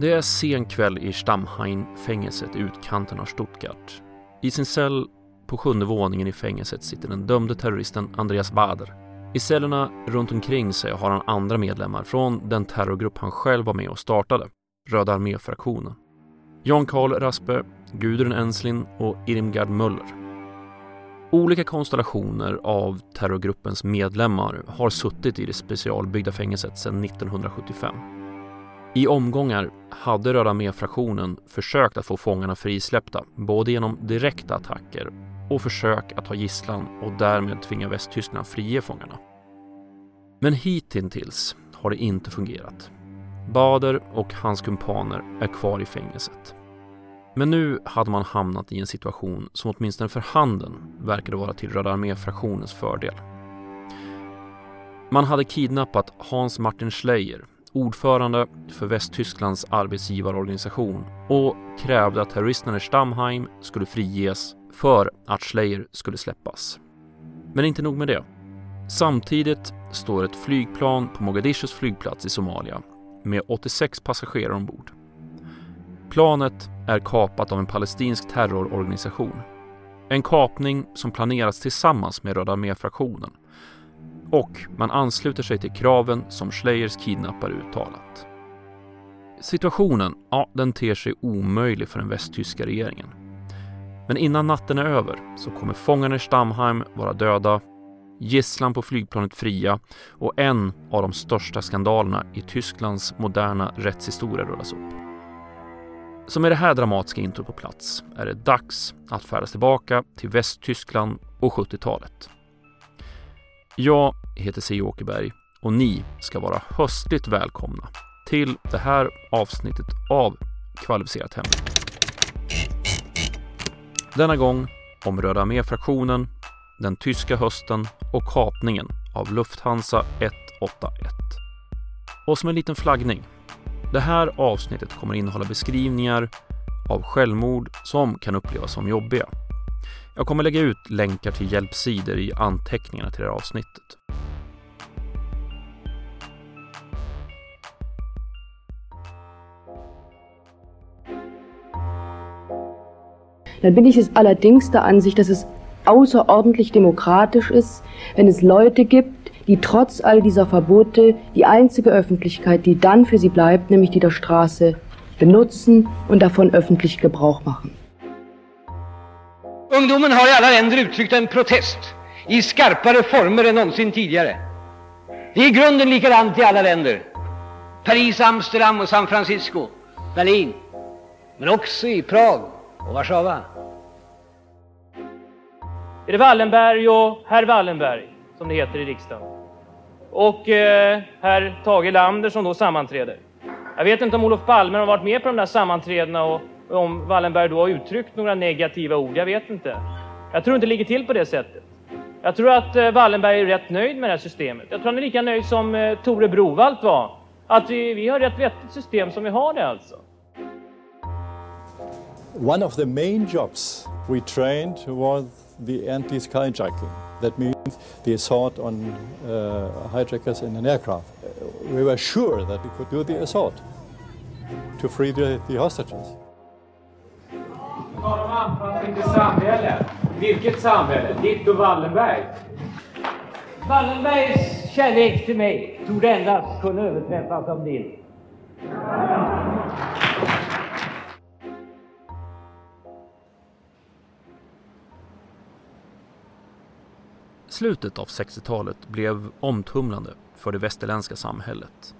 Det är sen kväll i Stammheim-fängelset i utkanten av Stuttgart. I sin cell på sjunde våningen i fängelset sitter den dömde terroristen Andreas Bader. I cellerna runt omkring sig har han andra medlemmar från den terrorgrupp han själv var med och startade, Röda arméfraktionen. Jan Karl Raspe, Gudrun Enslin och Irmgard Möller. Olika konstellationer av terrorgruppens medlemmar har suttit i det specialbyggda fängelset sedan 1975. I omgångar hade Röda armé-fraktionen försökt att få fångarna frisläppta, både genom direkta attacker och försök att ta gisslan och därmed tvinga Västtyskland frige fångarna. Men hittills har det inte fungerat. Bader och hans kumpaner är kvar i fängelset. Men nu hade man hamnat i en situation som åtminstone för handen verkade vara till Röda armé-fraktionens fördel. Man hade kidnappat Hans Martin Schleyer, ordförande för Västtysklands arbetsgivarorganisation och krävde att terroristerna i Stammheim skulle friges för att Schleyer skulle släppas. Men inte nog med det. Samtidigt står ett flygplan på Mogadishus flygplats i Somalia med 86 passagerare ombord. Planet är kapat av en palestinsk terrororganisation. En kapning som planerats tillsammans med Röda armé-fraktionen och man ansluter sig till kraven som Schleiers kidnappare uttalat. Situationen, ja, den ter sig omöjlig för den västtyska regeringen. Men innan natten är över så kommer fångarna i Stammheim vara döda, gisslan på flygplanet fria och en av de största skandalerna i Tysklands moderna rättshistoria rullas upp. Så med det här dramatiska introt på plats är det dags att färdas tillbaka till Västtyskland och 70-talet. Jag heter C. Åkerberg och ni ska vara höstligt välkomna till det här avsnittet av Kvalificerat hemligt. Denna gång om Röda armé-fraktionen, den tyska hösten och kapningen av Lufthansa 181. Och som en liten flaggning. Det här avsnittet kommer innehålla beskrivningar av självmord som kan upplevas som jobbiga. Jag kommer lägga ut länkar till hjälpsidor i anteckningarna till det här avsnittet. Dann bin ich es allerdings der Ansicht, dass es außerordentlich demokratisch ist, wenn es Leute gibt, die trotz all dieser Verbote die einzige Öffentlichkeit, die dann für sie bleibt, nämlich die der Straße, benutzen und davon öffentlich Gebrauch machen. Ungdomen har i alla länder uttryckt en protest i skarpare former än någonsin tidigare. Det är i grunden likadant i alla länder. Paris, Amsterdam och San Francisco, Berlin, men också i Prag och Warszawa. Är det Wallenberg och herr Wallenberg, som det heter i riksdagen? Och eh, herr Tage Lander som då sammanträder. Jag vet inte om Olof Palme har varit med på de där sammanträdena och om Wallenberg då har uttryckt några negativa ord. Jag vet inte. Jag tror inte det ligger till på det sättet. Jag tror att eh, Wallenberg är rätt nöjd med det här systemet. Jag tror han är lika nöjd som eh, Tore Brovalt var. Att vi, vi har ett vettigt system som vi har det alltså. One of the main jobs we trained was the anti-skyjacking. That means the assault on uh, hijackers in an aircraft. We were sure that we could do the assault to free the, the hostages. Tal om anpassning till samhället. Vilket samhälle? Ditt och Wallenberg? Wallenbergs kärlek till mig torde endast kunna överträffas av din. Slutet av 60-talet blev omtumlande för det västerländska samhället.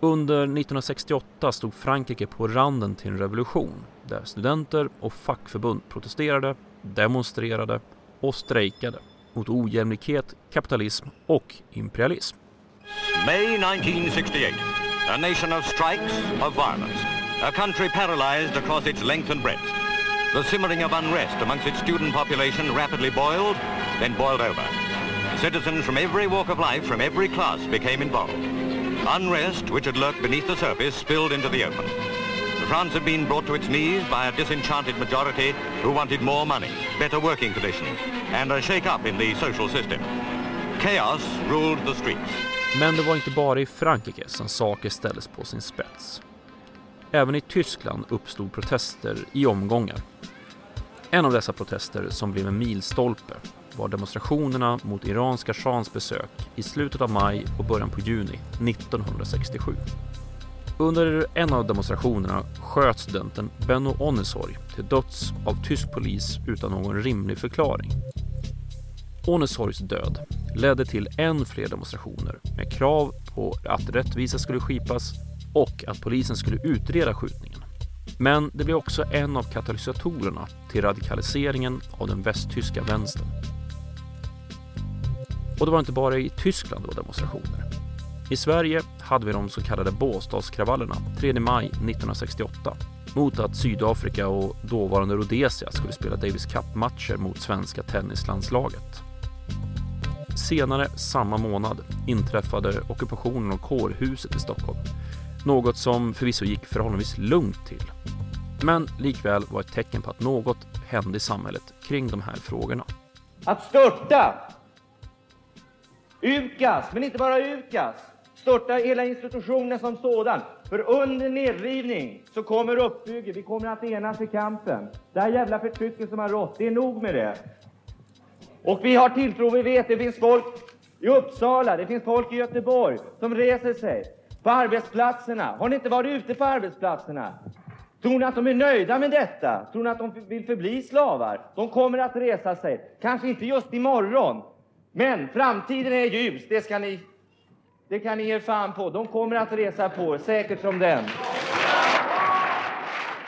Under 1968 stod Frankrike på randen till en revolution där studenter och fackförbund protesterade, demonstrerade och strejkade mot ojämlikhet, kapitalism och imperialism. May 1968. A nation of strikes, of violence. A country paralyzed across its length and breadth. The simmering of unrest amongst its student population rapidly boiled, then boiled over. Citizens from every walk of life, from every class, became involved. Unrest, which had lurked beneath the surface, spilled into the open. France had been brought to its knees by a disenchanted majority who wanted more money, better working conditions, and a shake-up in the social system. Chaos ruled the streets. Men det var inte bara i Frankrike som saker ställdes på sin spets. Även i Tyskland uppstod protester i omgångar. En av dessa protester som blev en milstolpe var demonstrationerna mot iranska shahens besök i slutet av maj och början på juni 1967. Under en av demonstrationerna sköt studenten Benno Onnesorg till döds av tysk polis utan någon rimlig förklaring. Onnesorgs död ledde till än fler demonstrationer med krav på att rättvisa skulle skipas och att polisen skulle utreda skjutningen. Men det blev också en av katalysatorerna till radikaliseringen av den västtyska vänstern. Och det var inte bara i Tyskland det var demonstrationer. I Sverige hade vi de så kallade Båstadskravallerna 3 maj 1968 mot att Sydafrika och dåvarande Rhodesia skulle spela Davis Cup-matcher mot svenska tennislandslaget. Senare samma månad inträffade ockupationen av kårhuset i Stockholm. Något som förvisso gick förhållandevis lugnt till. Men likväl var ett tecken på att något hände i samhället kring de här frågorna. Att störta UKAS, men inte bara UKAS, störta hela institutionen som sådan. För under nedrivning så kommer uppbygge. Vi kommer att enas i kampen. Det här jävla förtrycket som har rått, det är nog med det. Och vi har tilltro, vi vet, det finns folk i Uppsala, det finns folk i Göteborg som reser sig på arbetsplatserna. Har ni inte varit ute på arbetsplatserna? Tror ni att de är nöjda med detta? Tror ni att de vill förbli slavar? De kommer att resa sig. Kanske inte just imorgon, men framtiden är ljus. Det ska ni det kan ni ge fan på. De kommer att resa på säkert som den.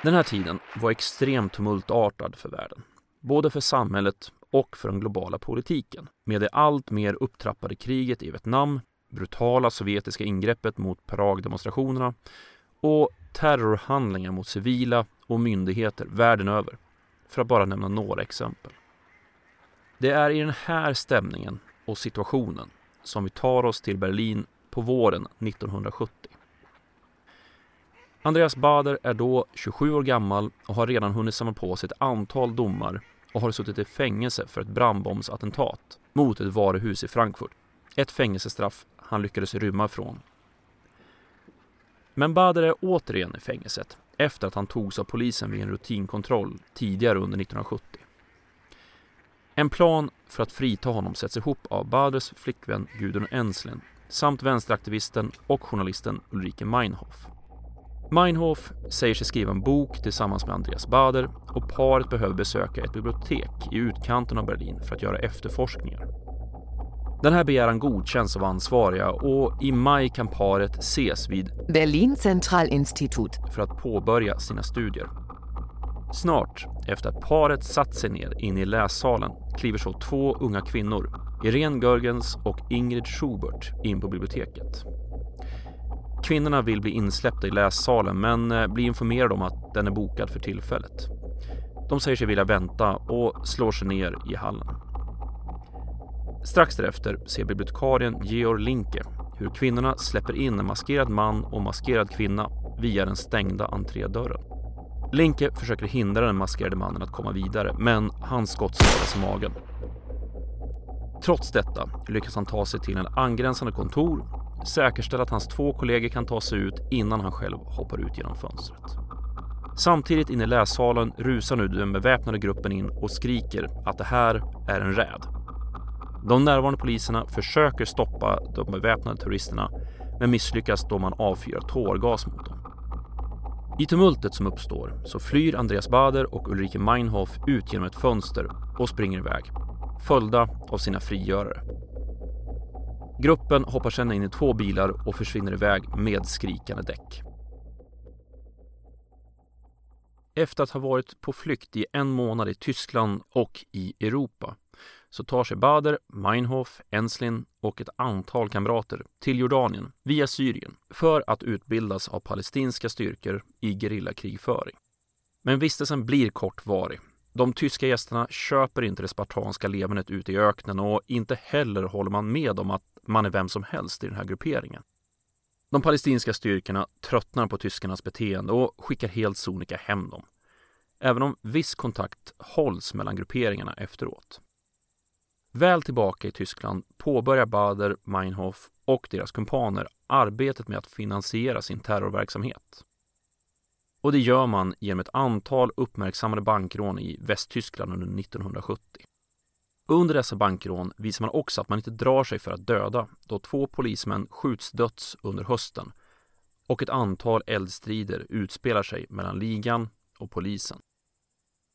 Den här tiden var extremt tumultartad för världen. Både för samhället och för den globala politiken. Med det allt mer upptrappade kriget i Vietnam, brutala sovjetiska ingreppet mot Prag demonstrationerna och terrorhandlingar mot civila och myndigheter världen över. För att bara nämna några exempel. Det är i den här stämningen och situationen som vi tar oss till Berlin på våren 1970. Andreas Bader är då 27 år gammal och har redan hunnit samla på sig ett antal domar och har suttit i fängelse för ett brandbombsattentat mot ett varuhus i Frankfurt. Ett fängelsestraff han lyckades rymma från. Men Bader är återigen i fängelset efter att han togs av polisen vid en rutinkontroll tidigare under 1970. En plan för att frita honom sätts ihop av Baders flickvän Gudrun Enslin samt vänsteraktivisten och journalisten Ulrike Meinhof. Meinhof säger sig skriva en bok tillsammans med Andreas Bader och paret behöver besöka ett bibliotek i utkanten av Berlin för att göra efterforskningar. Den här begäran godkänns av ansvariga och i maj kan paret ses vid Berlin Centralinstitut för att påbörja sina studier. Snart efter att paret satt sig ner inne i lässalen kliver så två unga kvinnor, Irene Görgens och Ingrid Schubert, in på biblioteket. Kvinnorna vill bli insläppta i lässalen men eh, blir informerade om att den är bokad för tillfället. De säger sig vilja vänta och slår sig ner i hallen. Strax därefter ser bibliotekarien Georg Linke hur kvinnorna släpper in en maskerad man och maskerad kvinna via den stängda entrédörren. Linke försöker hindra den maskerade mannen att komma vidare, men hans skott skadas i magen. Trots detta lyckas han ta sig till en angränsande kontor, säkerställa att hans två kollegor kan ta sig ut innan han själv hoppar ut genom fönstret. Samtidigt inne i lässalen rusar nu den beväpnade gruppen in och skriker att det här är en räd. De närvarande poliserna försöker stoppa de beväpnade terroristerna men misslyckas då man avfyrar tårgas mot dem. I tumultet som uppstår så flyr Andreas Bader och Ulrike Meinhof ut genom ett fönster och springer iväg, följda av sina frigörare. Gruppen hoppar sedan in i två bilar och försvinner iväg med skrikande däck. Efter att ha varit på flykt i en månad i Tyskland och i Europa så tar sig Bader, Meinhof, Enslin och ett antal kamrater till Jordanien via Syrien för att utbildas av palestinska styrkor i gerillakrigföring. Men vistelsen blir kortvarig. De tyska gästerna köper inte det spartanska levernet ute i öknen och inte heller håller man med om att man är vem som helst i den här grupperingen. De palestinska styrkorna tröttnar på tyskarnas beteende och skickar helt sonika hem dem. Även om viss kontakt hålls mellan grupperingarna efteråt. Väl tillbaka i Tyskland påbörjar Bader, Meinhof och deras kumpaner arbetet med att finansiera sin terrorverksamhet. Och det gör man genom ett antal uppmärksammade bankrån i Västtyskland under 1970. Under dessa bankrån visar man också att man inte drar sig för att döda då två polismän skjuts döds under hösten och ett antal eldstrider utspelar sig mellan ligan och polisen.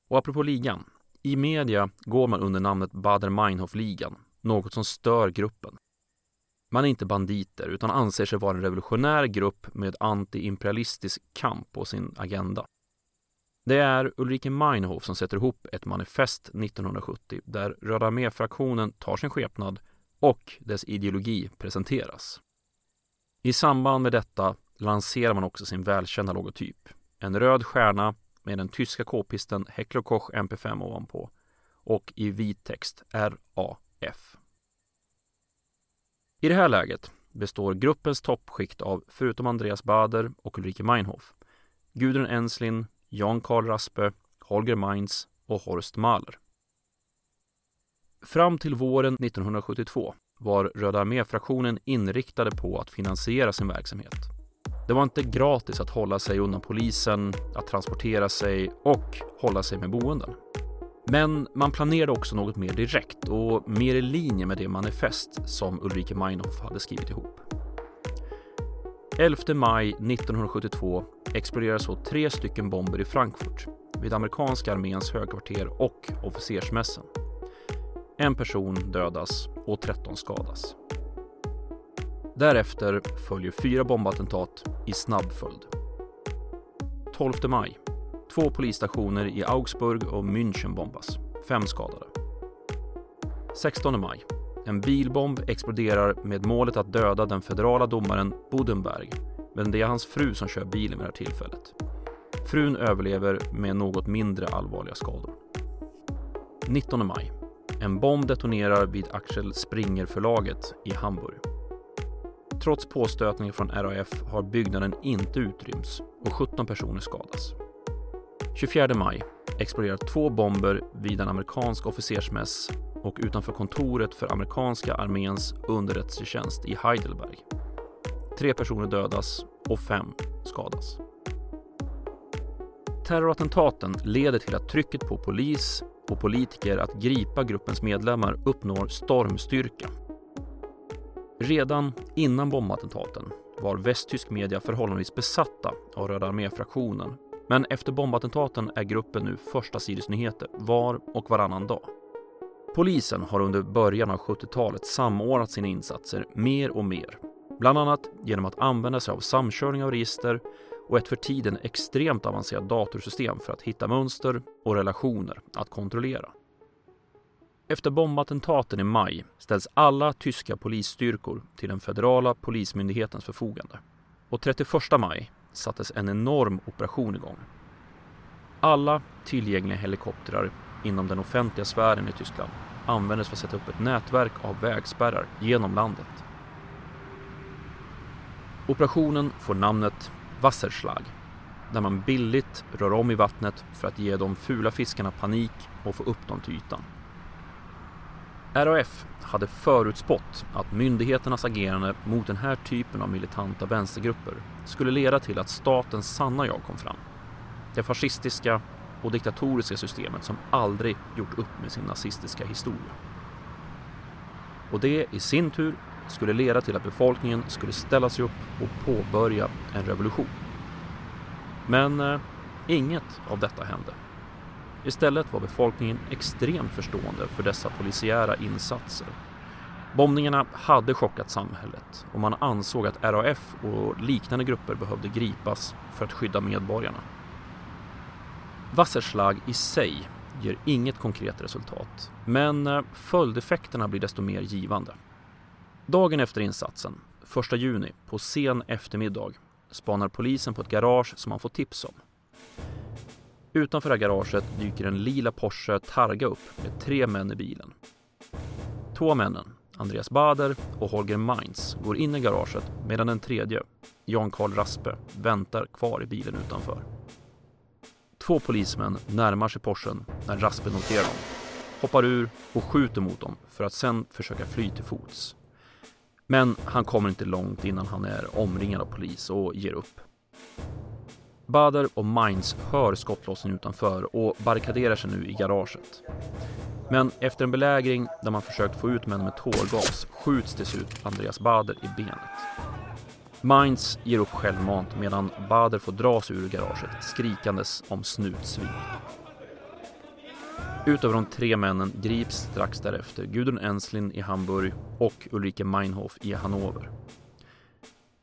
Och apropå ligan, i media går man under namnet Bader-Meinhof-ligan, något som stör gruppen. Man är inte banditer utan anser sig vara en revolutionär grupp med antiimperialistisk kamp på sin agenda. Det är Ulrike Meinhof som sätter ihop ett manifest 1970 där Röda armé-fraktionen tar sin skepnad och dess ideologi presenteras. I samband med detta lanserar man också sin välkända logotyp. En röd stjärna med den tyska k-pisten Heckler Koch MP5 ovanpå och i vit text RAF. I det här läget består gruppens toppskikt av, förutom Andreas Bader och Ulrike Meinhof, Gudrun Enslin, Jan Karl Raspe, Holger Mainz och Horst Mahler. Fram till våren 1972 var Röda armé-fraktionen inriktade på att finansiera sin verksamhet. Det var inte gratis att hålla sig undan polisen, att transportera sig och hålla sig med boenden. Men man planerade också något mer direkt och mer i linje med det manifest som Ulrike Meinhof hade skrivit ihop. 11 maj 1972 exploderar så tre stycken bomber i Frankfurt vid amerikanska arméns högkvarter och officersmässen. En person dödas och 13 skadas. Därefter följer fyra bombattentat i snabb följd. 12 maj. Två polisstationer i Augsburg och München bombas. Fem skadade. 16 maj. En bilbomb exploderar med målet att döda den federala domaren Bodenberg, men det är hans fru som kör bilen vid det här tillfället. Frun överlever med något mindre allvarliga skador. 19 maj. En bomb detonerar vid Axel Springer-förlaget i Hamburg. Trots påstötningar från RAF har byggnaden inte utrymts och 17 personer skadas. 24 maj exploderar två bomber vid en amerikansk officersmäss och utanför kontoret för amerikanska arméns underrättelsetjänst i Heidelberg. Tre personer dödas och fem skadas. Terrorattentaten leder till att trycket på polis och politiker att gripa gruppens medlemmar uppnår stormstyrka. Redan innan bombattentaten var västtysk media förhållandevis besatta av Röda armé-fraktionen men efter bombattentaten är gruppen nu första sidosnyheter var och varannan dag. Polisen har under början av 70-talet samordnat sina insatser mer och mer. Bland annat genom att använda sig av samkörning av register och ett för tiden extremt avancerat datorsystem för att hitta mönster och relationer att kontrollera. Efter bombattentaten i maj ställs alla tyska polisstyrkor till den federala polismyndighetens förfogande. Och 31 maj sattes en enorm operation igång. Alla tillgängliga helikoptrar inom den offentliga sfären i Tyskland användes för att sätta upp ett nätverk av vägspärrar genom landet. Operationen får namnet Wasserschlag där man billigt rör om i vattnet för att ge de fula fiskarna panik och få upp dem till ytan. RAF hade förutspått att myndigheternas agerande mot den här typen av militanta vänstergrupper skulle leda till att statens sanna jag kom fram. Det fascistiska och diktatoriska systemet som aldrig gjort upp med sin nazistiska historia. Och det i sin tur skulle leda till att befolkningen skulle ställa sig upp och påbörja en revolution. Men eh, inget av detta hände. Istället var befolkningen extremt förstående för dessa polisiära insatser. Bombningarna hade chockat samhället och man ansåg att RAF och liknande grupper behövde gripas för att skydda medborgarna. Wasserslag i sig ger inget konkret resultat, men eh, följdeffekterna blir desto mer givande. Dagen efter insatsen, 1 juni, på sen eftermiddag, spanar polisen på ett garage som man får tips om. Utanför det här garaget dyker en lila Porsche Targa upp med tre män i bilen. Två männen, Andreas Bader och Holger Mainz, går in i garaget medan den tredje, Jan Karl Raspe, väntar kvar i bilen utanför. Två polismän närmar sig Porschen när Raspe noterar dem, hoppar ur och skjuter mot dem för att sen försöka fly till fots. Men han kommer inte långt innan han är omringad av polis och ger upp. Bader och Mainz hör skottlossning utanför och barrikaderar sig nu i garaget. Men efter en belägring där man försökt få ut män med tårgas skjuts till slut Andreas Bader i benet. Mainz ger upp självmant medan Bader får dra sig ur garaget skrikandes om snutsvin. Utöver de tre männen grips strax därefter Gudrun Enslin i Hamburg och Ulrike Meinhof i Hannover.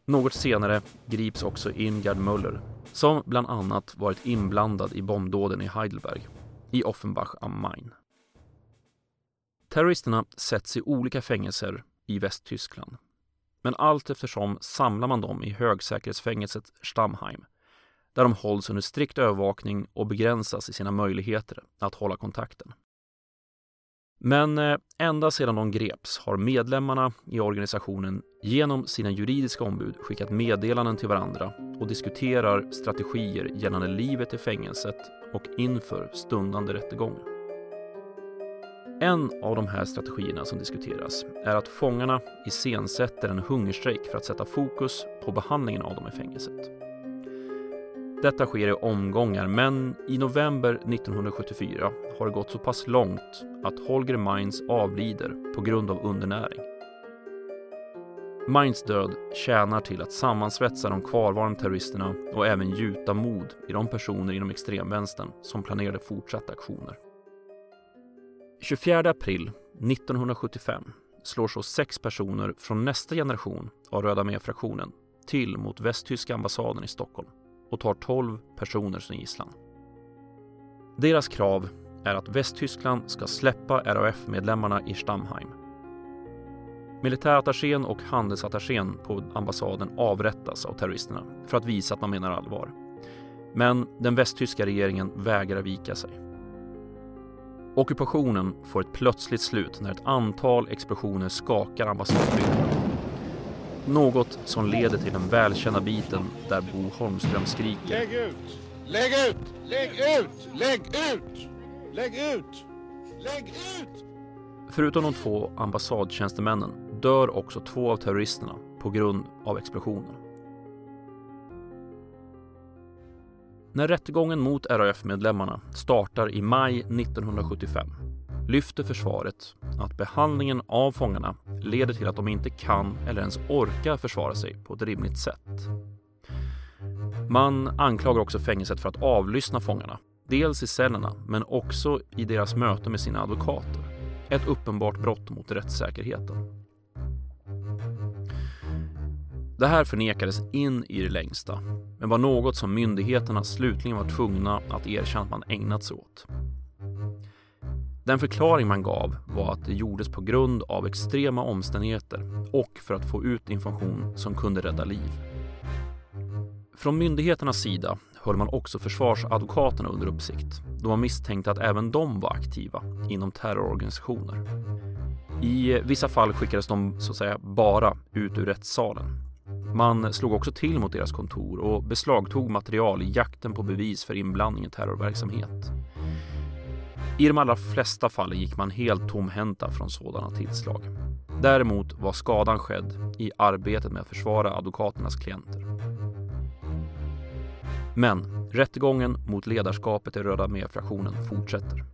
Något senare grips också Ingard Möller som bland annat varit inblandad i bombdåden i Heidelberg i Offenbach am Main. Terroristerna sätts i olika fängelser i Västtyskland. Men allt eftersom samlar man dem i högsäkerhetsfängelset Stammheim där de hålls under strikt övervakning och begränsas i sina möjligheter att hålla kontakten. Men eh, ända sedan de greps har medlemmarna i organisationen genom sina juridiska ombud skickat meddelanden till varandra och diskuterar strategier gällande livet i fängelset och inför stundande rättegång. En av de här strategierna som diskuteras är att fångarna iscensätter en hungerstrejk för att sätta fokus på behandlingen av dem i fängelset. Detta sker i omgångar, men i november 1974 har det gått så pass långt att Holger Mainz avlider på grund av undernäring. Mainz död tjänar till att sammansvetsa de kvarvarande terroristerna och även gjuta mod i de personer inom extremvänstern som planerade fortsatta aktioner. 24 april 1975 slår så sex personer från nästa generation av Röda med-fraktionen till mot västtyska ambassaden i Stockholm och tar 12 personer som gisslan. Deras krav är att Västtyskland ska släppa RAF-medlemmarna i Stammheim. Militärattachén och handelsattachén på ambassaden avrättas av terroristerna för att visa att man menar allvar. Men den västtyska regeringen vägrar vika sig. Ockupationen får ett plötsligt slut när ett antal explosioner skakar ambassadbyggnaden. Något som leder till den välkända biten där Bo Holmström skriker. Lägg ut! Lägg ut! Lägg ut! Lägg ut! Lägg ut! Lägg ut! Förutom de två ambassadtjänstemännen dör också två av terroristerna på grund av explosionen. När rättegången mot RAF-medlemmarna startar i maj 1975 lyfter försvaret att behandlingen av fångarna leder till att de inte kan eller ens orkar försvara sig på ett rimligt sätt. Man anklagar också fängelset för att avlyssna fångarna, dels i cellerna men också i deras möte med sina advokater. Ett uppenbart brott mot rättssäkerheten. Det här förnekades in i det längsta, men var något som myndigheterna slutligen var tvungna att erkänna att man ägnat sig åt. Den förklaring man gav var att det gjordes på grund av extrema omständigheter och för att få ut information som kunde rädda liv. Från myndigheternas sida höll man också försvarsadvokaterna under uppsikt då man misstänkte att även de var aktiva inom terrororganisationer. I vissa fall skickades de så att säga bara ut ur rättssalen man slog också till mot deras kontor och beslagtog material i jakten på bevis för inblandning i terrorverksamhet. I de allra flesta fall gick man helt tomhänta från sådana tillslag. Däremot var skadan skedd i arbetet med att försvara advokaternas klienter. Men rättegången mot ledarskapet i Röda armé-fraktionen fortsätter.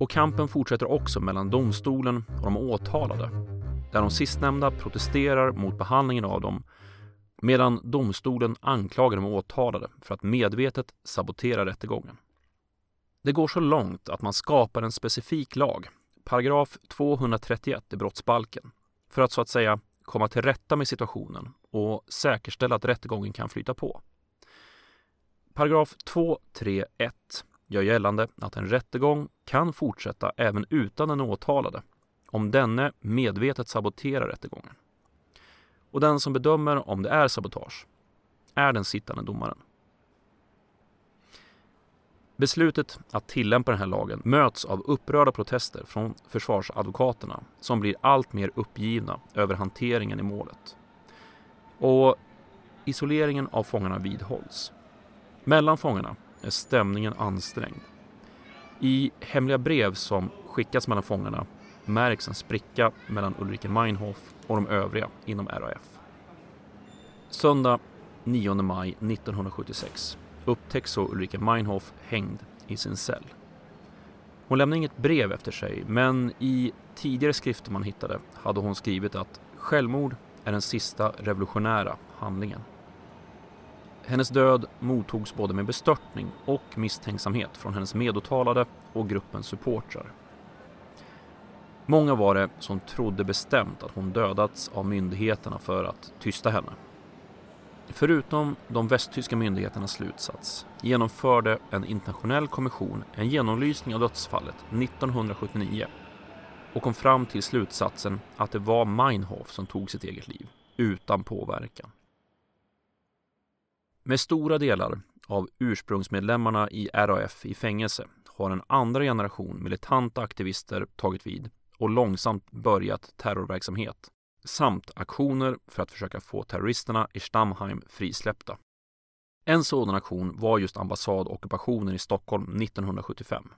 Och kampen fortsätter också mellan domstolen och de åtalade där de sistnämnda protesterar mot behandlingen av dem medan domstolen anklagar de åtalade för att medvetet sabotera rättegången. Det går så långt att man skapar en specifik lag, paragraf 231 i brottsbalken, för att så att säga komma till rätta med situationen och säkerställa att rättegången kan flyta på. Paragraf 231 gör gällande att en rättegång kan fortsätta även utan den åtalade om denne medvetet saboterar rättegången. Och den som bedömer om det är sabotage är den sittande domaren. Beslutet att tillämpa den här lagen möts av upprörda protester från försvarsadvokaterna som blir allt mer uppgivna över hanteringen i målet. Och isoleringen av fångarna vidhålls. Mellan fångarna är stämningen ansträngd. I hemliga brev som skickas mellan fångarna märks en spricka mellan Ulrike Meinhof och de övriga inom RAF. Söndag 9 maj 1976 upptäcks så Ulrika Meinhof hängd i sin cell. Hon lämnade inget brev efter sig, men i tidigare skrifter man hittade hade hon skrivit att självmord är den sista revolutionära handlingen. Hennes död mottogs både med bestörtning och misstänksamhet från hennes medåtalade och gruppens supportrar. Många var det som trodde bestämt att hon dödats av myndigheterna för att tysta henne. Förutom de västtyska myndigheternas slutsats genomförde en internationell kommission en genomlysning av dödsfallet 1979 och kom fram till slutsatsen att det var Meinhof som tog sitt eget liv, utan påverkan. Med stora delar av ursprungsmedlemmarna i RAF i fängelse har en andra generation militanta aktivister tagit vid och långsamt börjat terrorverksamhet samt aktioner för att försöka få terroristerna i Stammheim frisläppta. En sådan aktion var just ambassadockupationen i Stockholm 1975.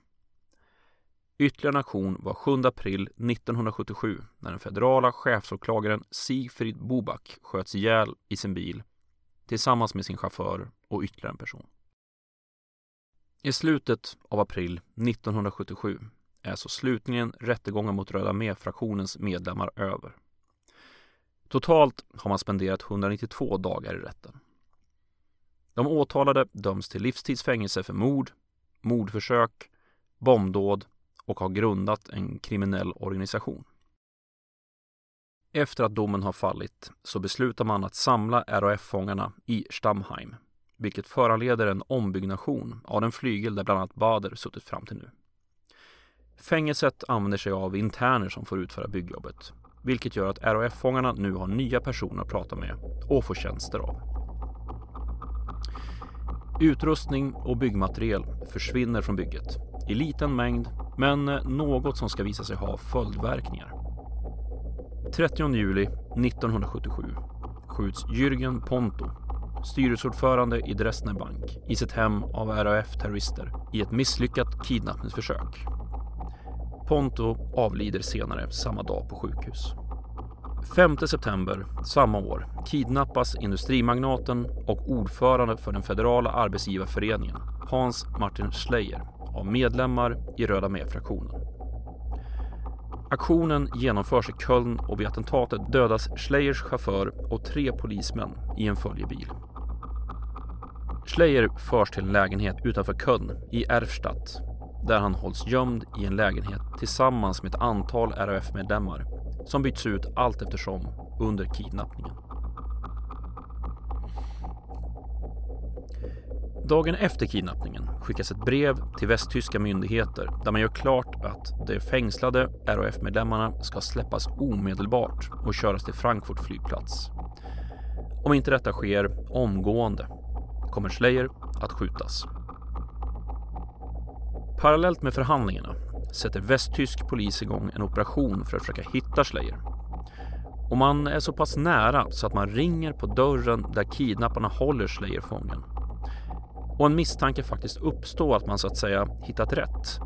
Ytterligare en aktion var 7 april 1977 när den federala chefsåklagaren Sigfrid Bobak sköts ihjäl i sin bil tillsammans med sin chaufför och ytterligare en person. I slutet av april 1977 är så slutligen rättegången mot Röda med-fraktionens medlemmar över. Totalt har man spenderat 192 dagar i rätten. De åtalade döms till livstidsfängelse för mord, mordförsök, bombdåd och har grundat en kriminell organisation. Efter att domen har fallit så beslutar man att samla RAF-fångarna i Stammheim, vilket föranleder en ombyggnation av den flygel där bland annat Bader suttit fram till nu. Fängelset använder sig av interner som får utföra byggjobbet, vilket gör att RAF-fångarna nu har nya personer att prata med och få tjänster av. Utrustning och byggmateriel försvinner från bygget i liten mängd men något som ska visa sig ha följdverkningar. 30 juli 1977 skjuts Jürgen Ponto, styrelseordförande i Dresdner Bank, i sitt hem av RAF-terrorister i ett misslyckat kidnappningsförsök. Ponto avlider senare samma dag på sjukhus. 5 september samma år kidnappas industrimagnaten och ordförande för den federala arbetsgivarföreningen Hans Martin Schleyer av medlemmar i Röda med-fraktionen. Aktionen genomförs i Köln och vid attentatet dödas Schleyers chaufför och tre polismän i en följebil. Schleyer förs till en lägenhet utanför Köln i Erfstadt där han hålls gömd i en lägenhet tillsammans med ett antal RAF-medlemmar som byts ut allt eftersom under kidnappningen. Dagen efter kidnappningen skickas ett brev till västtyska myndigheter där man gör klart att de fängslade RAF-medlemmarna ska släppas omedelbart och köras till Frankfurt flygplats. Om inte detta sker omgående kommer Schleyer att skjutas. Parallellt med förhandlingarna sätter västtysk polis igång en operation för att försöka hitta Schleyer. Och man är så pass nära så att man ringer på dörren där kidnapparna håller Schleyer fången. Och en misstanke faktiskt uppstår att man så att säga hittat rätt.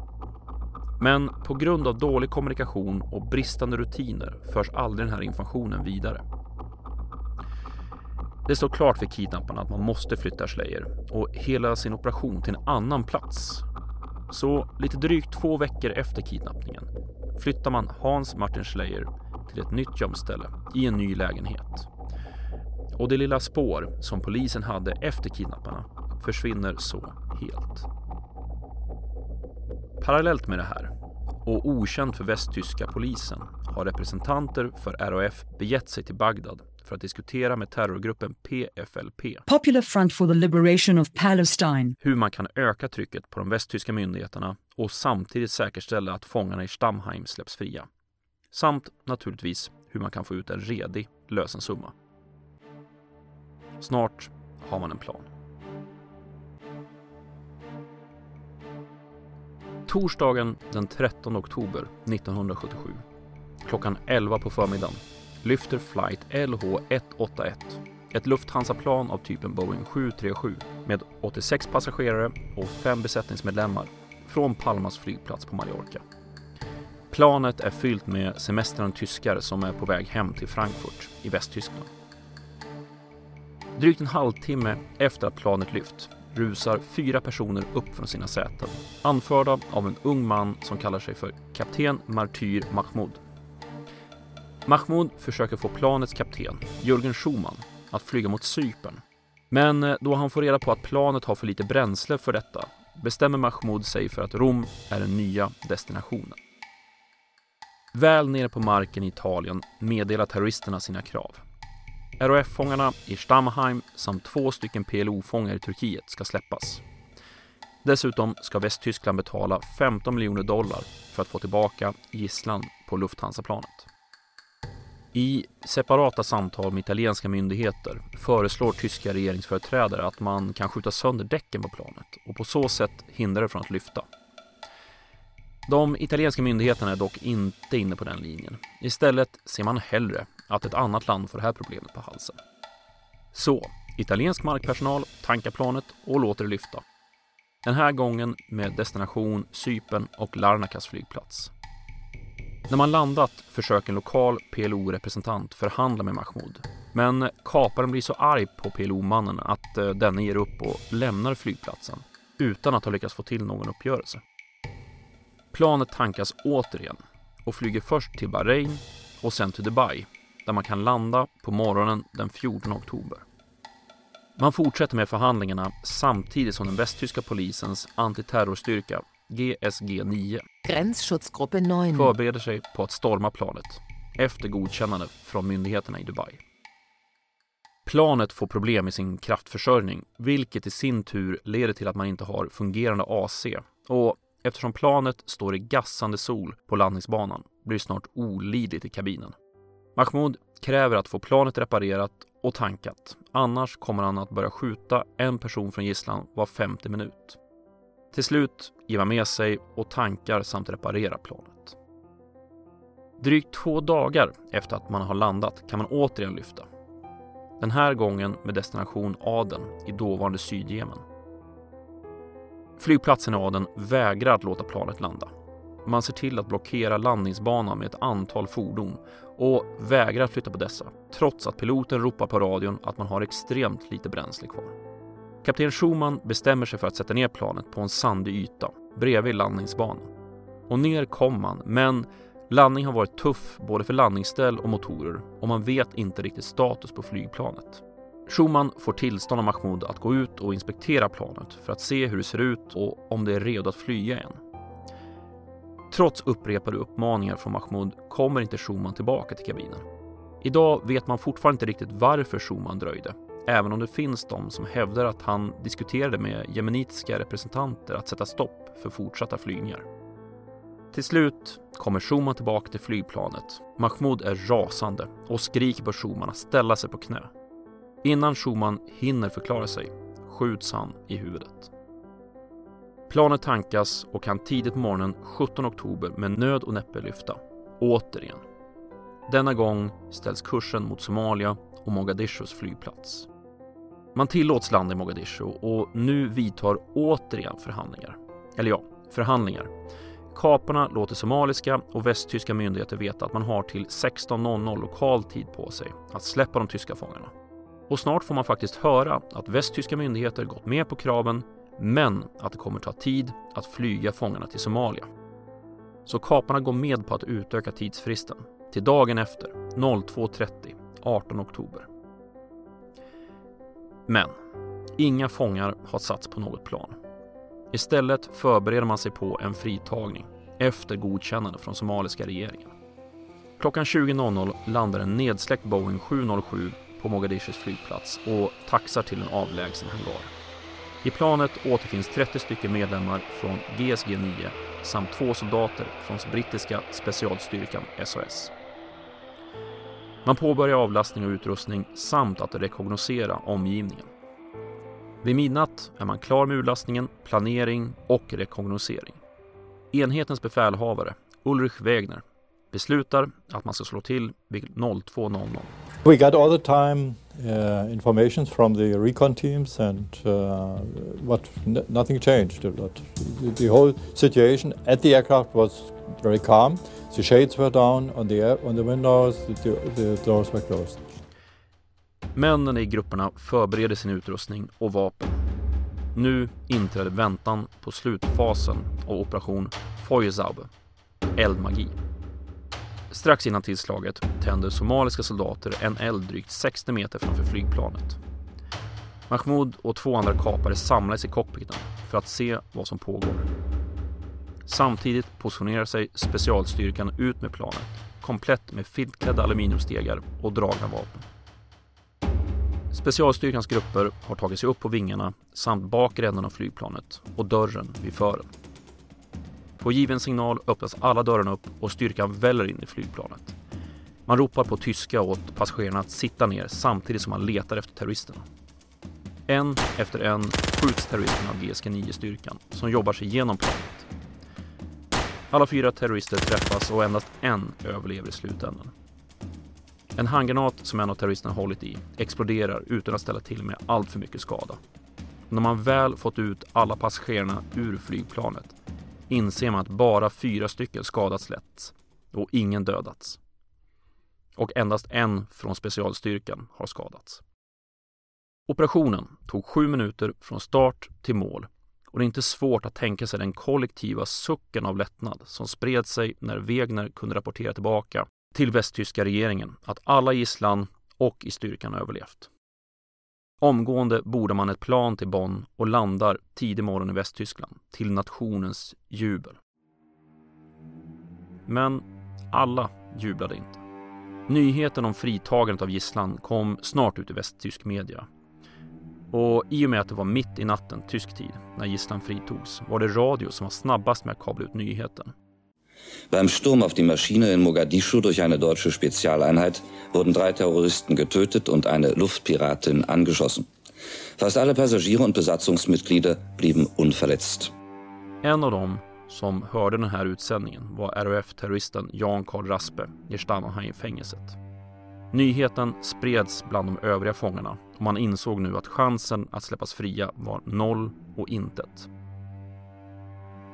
Men på grund av dålig kommunikation och bristande rutiner förs aldrig den här informationen vidare. Det står klart för kidnapparna att man måste flytta Schleyer och hela sin operation till en annan plats så lite drygt två veckor efter kidnappningen flyttar man Hans Martin Schleyer till ett nytt gömställe i en ny lägenhet. Och det lilla spår som polisen hade efter kidnapparna försvinner så helt. Parallellt med det här och okänt för västtyska polisen har representanter för RAF begett sig till Bagdad för att diskutera med terrorgruppen PFLP Popular Front for the Liberation of Palestine hur man kan öka trycket på de västtyska myndigheterna och samtidigt säkerställa att fångarna i Stammheim släpps fria. Samt naturligtvis hur man kan få ut en redig lösensumma. Snart har man en plan. Torsdagen den 13 oktober 1977 klockan 11 på förmiddagen lyfter flight LH181, ett Lufthansa-plan av typen Boeing 737 med 86 passagerare och 5 besättningsmedlemmar från Palmas flygplats på Mallorca. Planet är fyllt med semestrande tyskar som är på väg hem till Frankfurt i Västtyskland. Drygt en halvtimme efter att planet lyft rusar fyra personer upp från sina säten, anförda av en ung man som kallar sig för kapten Martyr Mahmoud. Mahmoud försöker få planets kapten, Jürgen Schumann, att flyga mot Cypern. Men eh, då han får reda på att planet har för lite bränsle för detta bestämmer Mahmoud sig för att Rom är den nya destinationen. Väl nere på marken i Italien meddelar terroristerna sina krav. RAF-fångarna i Stammheim samt två stycken PLO-fångar i Turkiet ska släppas. Dessutom ska Västtyskland betala 15 miljoner dollar för att få tillbaka gisslan på Lufthansa-planet. I separata samtal med italienska myndigheter föreslår tyska regeringsföreträdare att man kan skjuta sönder däcken på planet och på så sätt hindra det från att lyfta. De italienska myndigheterna är dock inte inne på den linjen. Istället ser man hellre att ett annat land får det här problemet på halsen. Så, italiensk markpersonal tankar planet och låter det lyfta. Den här gången med destination Cypern och Larnakas flygplats. När man landat försöker en lokal PLO-representant förhandla med Mahmoud. Men kaparen blir så arg på PLO-mannen att eh, denne ger upp och lämnar flygplatsen utan att ha lyckats få till någon uppgörelse. Planet tankas återigen och flyger först till Bahrain och sen till Dubai där man kan landa på morgonen den 14 oktober. Man fortsätter med förhandlingarna samtidigt som den västtyska polisens antiterrorstyrka GSG 9 Grenzschutzgruppe 9 förbereder sig på att storma planet efter godkännande från myndigheterna i Dubai. Planet får problem med sin kraftförsörjning, vilket i sin tur leder till att man inte har fungerande AC och eftersom planet står i gassande sol på landningsbanan blir det snart olidligt i kabinen. Mahmoud kräver att få planet reparerat och tankat, annars kommer han att börja skjuta en person från gisslan var 50 minut. Till slut ger man med sig och tankar samt reparerar planet. Drygt två dagar efter att man har landat kan man återigen lyfta. Den här gången med destination Aden i dåvarande Sydjemen. Flygplatsen i Aden vägrar att låta planet landa. Man ser till att blockera landningsbanan med ett antal fordon och vägrar flytta på dessa, trots att piloten ropar på radion att man har extremt lite bränsle kvar. Kapten Schumann bestämmer sig för att sätta ner planet på en sandig yta bredvid landningsbanan. Och ner kom man, men landning har varit tuff både för landningsställ och motorer och man vet inte riktigt status på flygplanet. Schumann får tillstånd av Mahmoud att gå ut och inspektera planet för att se hur det ser ut och om det är redo att flyga igen. Trots upprepade uppmaningar från Mahmoud kommer inte Schumann tillbaka till kabinen. Idag vet man fortfarande inte riktigt varför Schumann dröjde, även om det finns de som hävdar att han diskuterade med jemenitiska representanter att sätta stopp för fortsatta flygningar. Till slut kommer Schumann tillbaka till flygplanet. Mahmoud är rasande och skriker på Schumann att ställa sig på knä. Innan Schumann hinner förklara sig skjuts han i huvudet. Planet tankas och kan tidigt på morgonen 17 oktober med nöd och näppe lyfta. Återigen. Denna gång ställs kursen mot Somalia och Mogadishus flygplats. Man tillåts landa i Mogadishu och nu vidtar återigen förhandlingar. Eller ja, förhandlingar. Kaparna låter somaliska och västtyska myndigheter veta att man har till 16.00 lokal tid på sig att släppa de tyska fångarna. Och snart får man faktiskt höra att västtyska myndigheter gått med på kraven men att det kommer ta tid att flyga fångarna till Somalia. Så kaparna går med på att utöka tidsfristen till dagen efter, 02.30, 18 oktober. Men inga fångar har satts på något plan. Istället förbereder man sig på en fritagning efter godkännande från somaliska regeringen. Klockan 20.00 landar en nedsläckt Boeing 707 på Mogadishus flygplats och taxar till en avlägsen hangar. I planet återfinns 30 stycken medlemmar från GSG 9 samt två soldater från brittiska specialstyrkan SOS. Man påbörjar avlastning och utrustning samt att rekognosera omgivningen. Vid midnatt är man klar med urlastningen, planering och rekognosering. Enhetens befälhavare, Ulrich Wegner, beslutar att man ska slå till vid 02.00. We got all the time uh, information from the recon teams and uh, what nothing changed a lot. The, the whole situation at the aircraft was very calm. The shades were down on the air, on the windows, the, the doors were closed. Männen i grupperna förbereder sin utrustning och vapen. Nu inträder väntan på slutfasen av operation Feuersaube, eldmagi. Strax innan tillslaget tänder somaliska soldater en eld drygt 60 meter framför flygplanet. Mahmoud och två andra kapare samlas i cockpiten för att se vad som pågår. Samtidigt positionerar sig specialstyrkan ut med planet, komplett med filtklädda aluminiumstegar och dragna vapen. Specialstyrkans grupper har tagit sig upp på vingarna samt bakre änden av flygplanet och dörren vid fören. På given signal öppnas alla dörrarna upp och styrkan väller in i flygplanet. Man ropar på tyska åt passagerarna att sitta ner samtidigt som man letar efter terroristerna. En efter en skjuts terroristerna av GSG-9-styrkan som jobbar sig igenom planet. Alla fyra terrorister träffas och endast en överlever i slutändan. En handgranat som en av terroristerna hållit i exploderar utan att ställa till med allt för mycket skada. När man väl fått ut alla passagerarna ur flygplanet inser man att bara fyra stycken skadats lätt och ingen dödats. Och endast en från specialstyrkan har skadats. Operationen tog sju minuter från start till mål och det är inte svårt att tänka sig den kollektiva sucken av lättnad som spred sig när Wegner kunde rapportera tillbaka till västtyska regeringen att alla gisslan och i styrkan överlevt. Omgående bordar man ett plan till Bonn och landar tidig morgon i Västtyskland till nationens jubel. Men alla jublade inte. Nyheten om fritagandet av gisslan kom snart ut i västtysk media. Och i och med att det var mitt i natten, tysk tid, när gisslan fritogs var det radio som var snabbast med att kabla ut nyheten. Beim Sturm auf die Maschine in Mogadischu durch eine deutsche Spezialeinheit wurden drei Terroristen getötet und eine Luftpiratin angeschossen. Fast alle Passagiere und Besatzungsmitglieder blieben unverletzt. En av dem som hörde den här utsändningen var RAF-terroristen Jan Karl Raspe i Stanaheim-fängelset. Nyheten spreds bland de övriga fångarna och man insåg nu att chansen att släppas fria var noll och intet.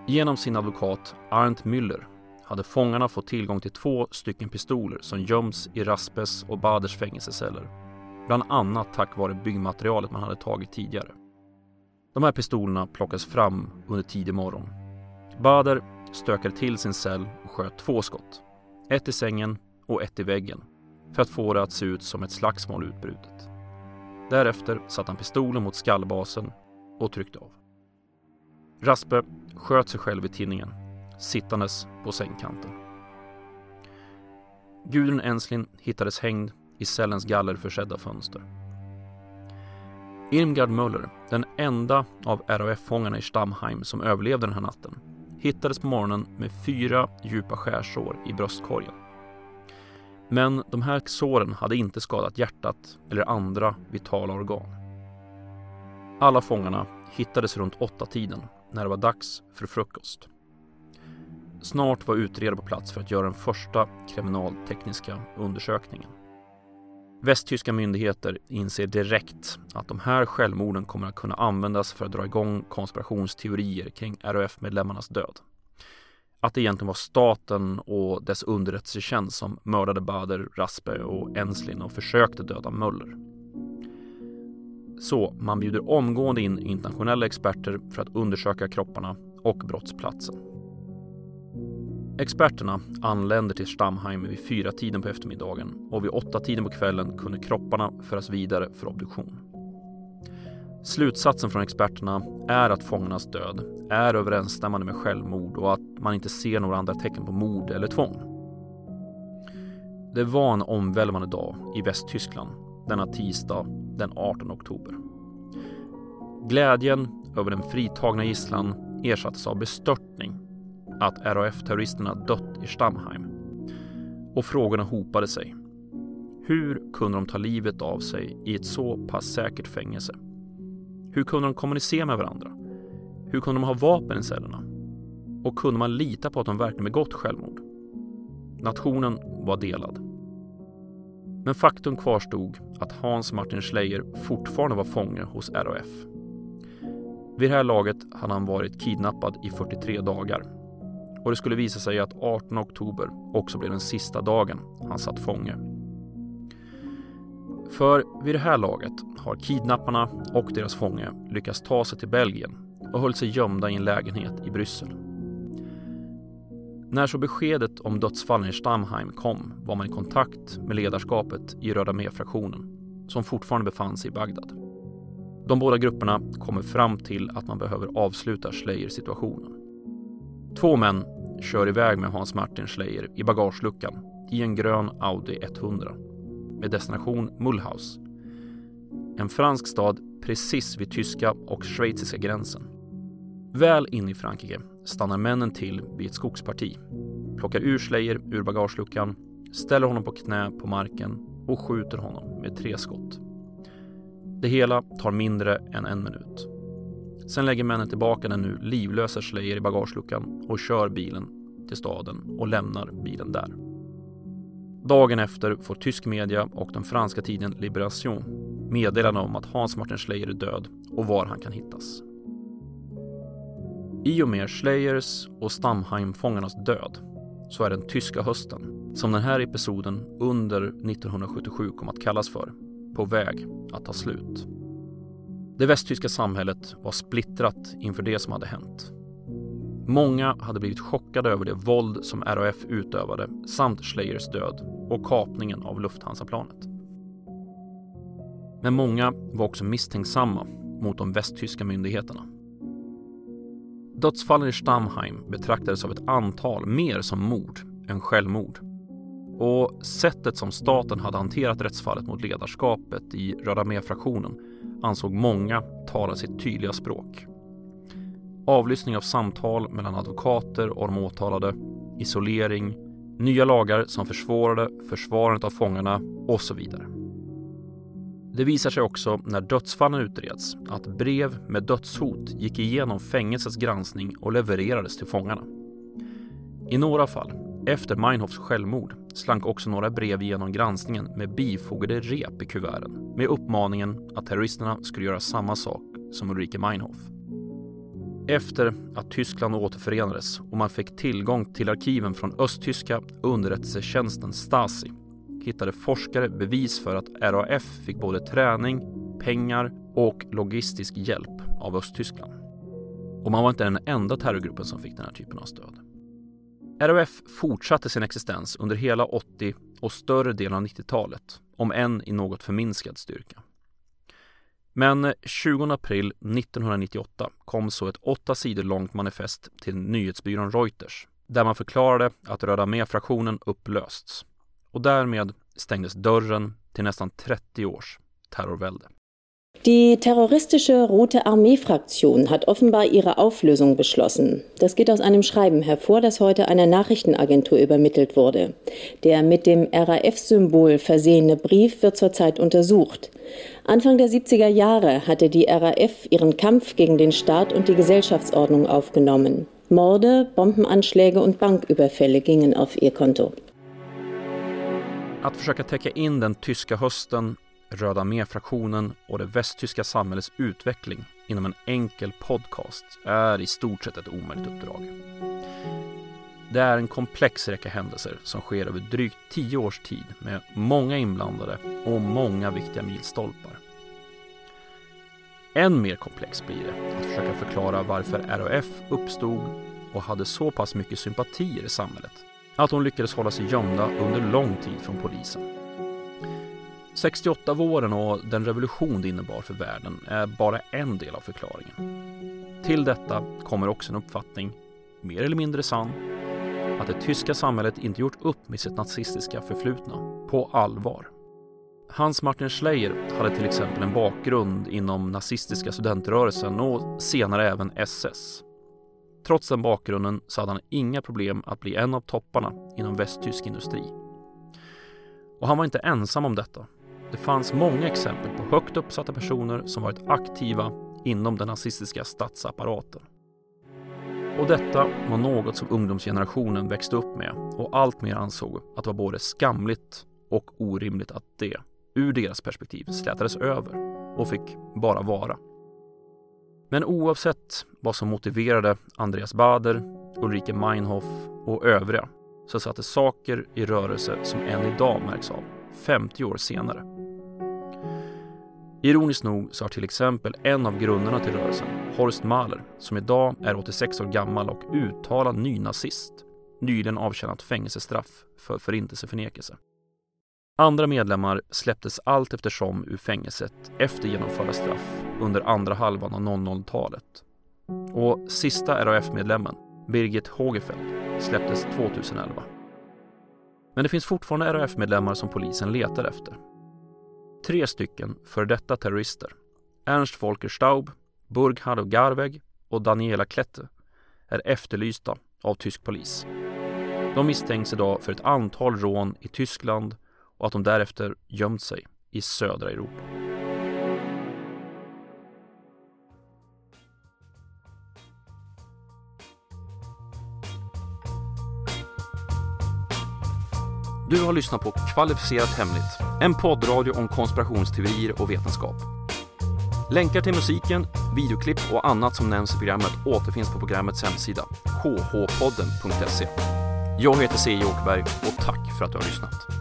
Genom sin advokat Arndt Müller hade fångarna fått tillgång till två stycken pistoler som göms i Raspes och Baders fängelseceller. Bland annat tack vare byggmaterialet man hade tagit tidigare. De här pistolerna plockades fram under tidig morgon. Bader stökade till sin cell och sköt två skott. Ett i sängen och ett i väggen för att få det att se ut som ett slagsmål utbrutet. Därefter satte han pistolen mot skallbasen och tryckte av. Raspe sköt sig själv i tinningen, sittandes på sängkanten. Gudrun Enslin hittades hängd i cellens gallerförsedda fönster. Irmgard Möller, den enda av RAF-fångarna i Stamheim som överlevde den här natten, hittades på morgonen med fyra djupa skärsår i bröstkorgen. Men de här såren hade inte skadat hjärtat eller andra vitala organ. Alla fångarna hittades runt åtta tiden när det var dags för frukost. Snart var utredare på plats för att göra den första kriminaltekniska undersökningen. Västtyska myndigheter inser direkt att de här självmorden kommer att kunna användas för att dra igång konspirationsteorier kring RAF-medlemmarnas död. Att det egentligen var staten och dess underrättelsetjänst som mördade Bader, Raspe och Enslin och försökte döda Möller. Så man bjuder omgående in internationella experter för att undersöka kropparna och brottsplatsen. Experterna anländer till Stammheim vid fyra tiden på eftermiddagen och vid åtta tiden på kvällen kunde kropparna föras vidare för obduktion. Slutsatsen från experterna är att fångarnas död är överensstämmande med självmord och att man inte ser några andra tecken på mord eller tvång. Det var en omvälvande dag i Västtyskland denna tisdag den 18 oktober. Glädjen över den fritagna gisslan ersattes av bestörtning att RAF-terroristerna dött i Stammheim. Och frågorna hopade sig. Hur kunde de ta livet av sig i ett så pass säkert fängelse? Hur kunde de kommunicera med varandra? Hur kunde de ha vapen i cellerna? Och kunde man lita på att de verkligen begått självmord? Nationen var delad. Men faktum kvarstod att Hans Martin Schleyer fortfarande var fånge hos RAF. Vid det här laget hade han varit kidnappad i 43 dagar och det skulle visa sig att 18 oktober också blev den sista dagen han satt fånge. För vid det här laget har kidnapparna och deras fånge lyckats ta sig till Belgien och höll sig gömda i en lägenhet i Bryssel. När så beskedet om dödsfallen i Stamheim kom var man i kontakt med ledarskapet i Röda med-fraktionen som fortfarande befann sig i Bagdad. De båda grupperna kommer fram till att man behöver avsluta Schleyer-situationen. Två män kör iväg med Hans Martin Schleyer i bagageluckan i en grön Audi 100 med destination Mulhouse. En fransk stad precis vid tyska och schweiziska gränsen. Väl inne i Frankrike stannar männen till vid ett skogsparti, plockar ur Schleyer ur bagageluckan, ställer honom på knä på marken och skjuter honom med tre skott. Det hela tar mindre än en minut. Sen lägger männen tillbaka den nu livlösa Schleyer i bagageluckan och kör bilen till staden och lämnar bilen där. Dagen efter får tysk media och den franska tidningen Libération meddelande om att Hans Martin Schleyer är död och var han kan hittas. I och med Schleyers och Stammheimfångarnas död så är den tyska hösten, som den här episoden under 1977 kom att kallas för, på väg att ta slut. Det västtyska samhället var splittrat inför det som hade hänt. Många hade blivit chockade över det våld som RAF utövade samt Schleyers död och kapningen av Lufthansa-planet. Men många var också misstänksamma mot de västtyska myndigheterna. Dödsfallen i Stammheim betraktades av ett antal mer som mord än självmord. Och sättet som staten hade hanterat rättsfallet mot ledarskapet i Röda mer-fraktionen ansåg många tala sitt tydliga språk. Avlyssning av samtal mellan advokater och de åtalade, isolering, nya lagar som försvårade försvarandet av fångarna och så vidare. Det visar sig också när dödsfallen utreds att brev med dödshot gick igenom fängelsets granskning och levererades till fångarna. I några fall, efter Meinhofs självmord, slank också några brev genom granskningen med bifogade rep i kuverten med uppmaningen att terroristerna skulle göra samma sak som Ulrike Meinhof. Efter att Tyskland återförenades och man fick tillgång till arkiven från östtyska underrättelsetjänsten Stasi hittade forskare bevis för att RAF fick både träning, pengar och logistisk hjälp av Östtyskland. Och man var inte den enda terrorgruppen som fick den här typen av stöd. RAF fortsatte sin existens under hela 80 och större delen av 90-talet, om än i något förminskad styrka. Men 20 april 1998 kom så ett åtta sidor långt manifest till nyhetsbyrån Reuters där man förklarade att Röda med-fraktionen upplösts och därmed stängdes dörren till nästan 30 års terrorvälde. Die terroristische Rote Armee-Fraktion hat offenbar ihre Auflösung beschlossen. Das geht aus einem Schreiben hervor, das heute einer Nachrichtenagentur übermittelt wurde. Der mit dem RAF-Symbol versehene Brief wird zurzeit untersucht. Anfang der 70er Jahre hatte die RAF ihren Kampf gegen den Staat und die Gesellschaftsordnung aufgenommen. Morde, Bombenanschläge und Banküberfälle gingen auf ihr Konto. Att försöka täcka in den tyska hösten, Röda armé-fraktionen och det västtyska samhällets utveckling inom en enkel podcast är i stort sett ett omöjligt uppdrag. Det är en komplex räcka händelser som sker över drygt tio års tid med många inblandade och många viktiga milstolpar. Än mer komplext blir det att försöka förklara varför RAF uppstod och hade så pass mycket sympatier i samhället att de lyckades hålla sig gömda under lång tid från polisen. 68-våren och den revolution det innebar för världen är bara en del av förklaringen. Till detta kommer också en uppfattning, mer eller mindre sann, att det tyska samhället inte gjort upp med sitt nazistiska förflutna på allvar. Hans Martin Schleyer hade till exempel en bakgrund inom nazistiska studentrörelsen och senare även SS. Trots den bakgrunden så hade han inga problem att bli en av topparna inom västtysk industri. Och han var inte ensam om detta. Det fanns många exempel på högt uppsatta personer som varit aktiva inom den nazistiska statsapparaten. Och detta var något som ungdomsgenerationen växte upp med och alltmer ansåg att det var både skamligt och orimligt att det, ur deras perspektiv, slätades över och fick bara vara. Men oavsett vad som motiverade Andreas Bader, Ulrike Meinhof och övriga så satte saker i rörelse som än idag märks av, 50 år senare. Ironiskt nog så har till exempel en av grundarna till rörelsen, Horst Mahler, som idag är 86 år gammal och uttalad nynazist, nyligen avtjänat fängelsestraff för förintelseförnekelse. Andra medlemmar släpptes allt eftersom ur fängelset efter genomförda straff under andra halvan av 00-talet. Och sista RAF-medlemmen, Birgit Hågefeld, släpptes 2011. Men det finns fortfarande RAF-medlemmar som polisen letar efter. Tre stycken för detta terrorister, Ernst Volker Staub, Burghard Garweg och Daniela Klette, är efterlysta av tysk polis. De misstänks idag för ett antal rån i Tyskland och att de därefter gömt sig i södra Europa. Du har lyssnat på Kvalificerat Hemligt, en poddradio om konspirationsteorier och vetenskap. Länkar till musiken, videoklipp och annat som nämns i programmet återfinns på programmets hemsida, hhpodden.se. Jag heter C. Åkerberg och tack för att du har lyssnat.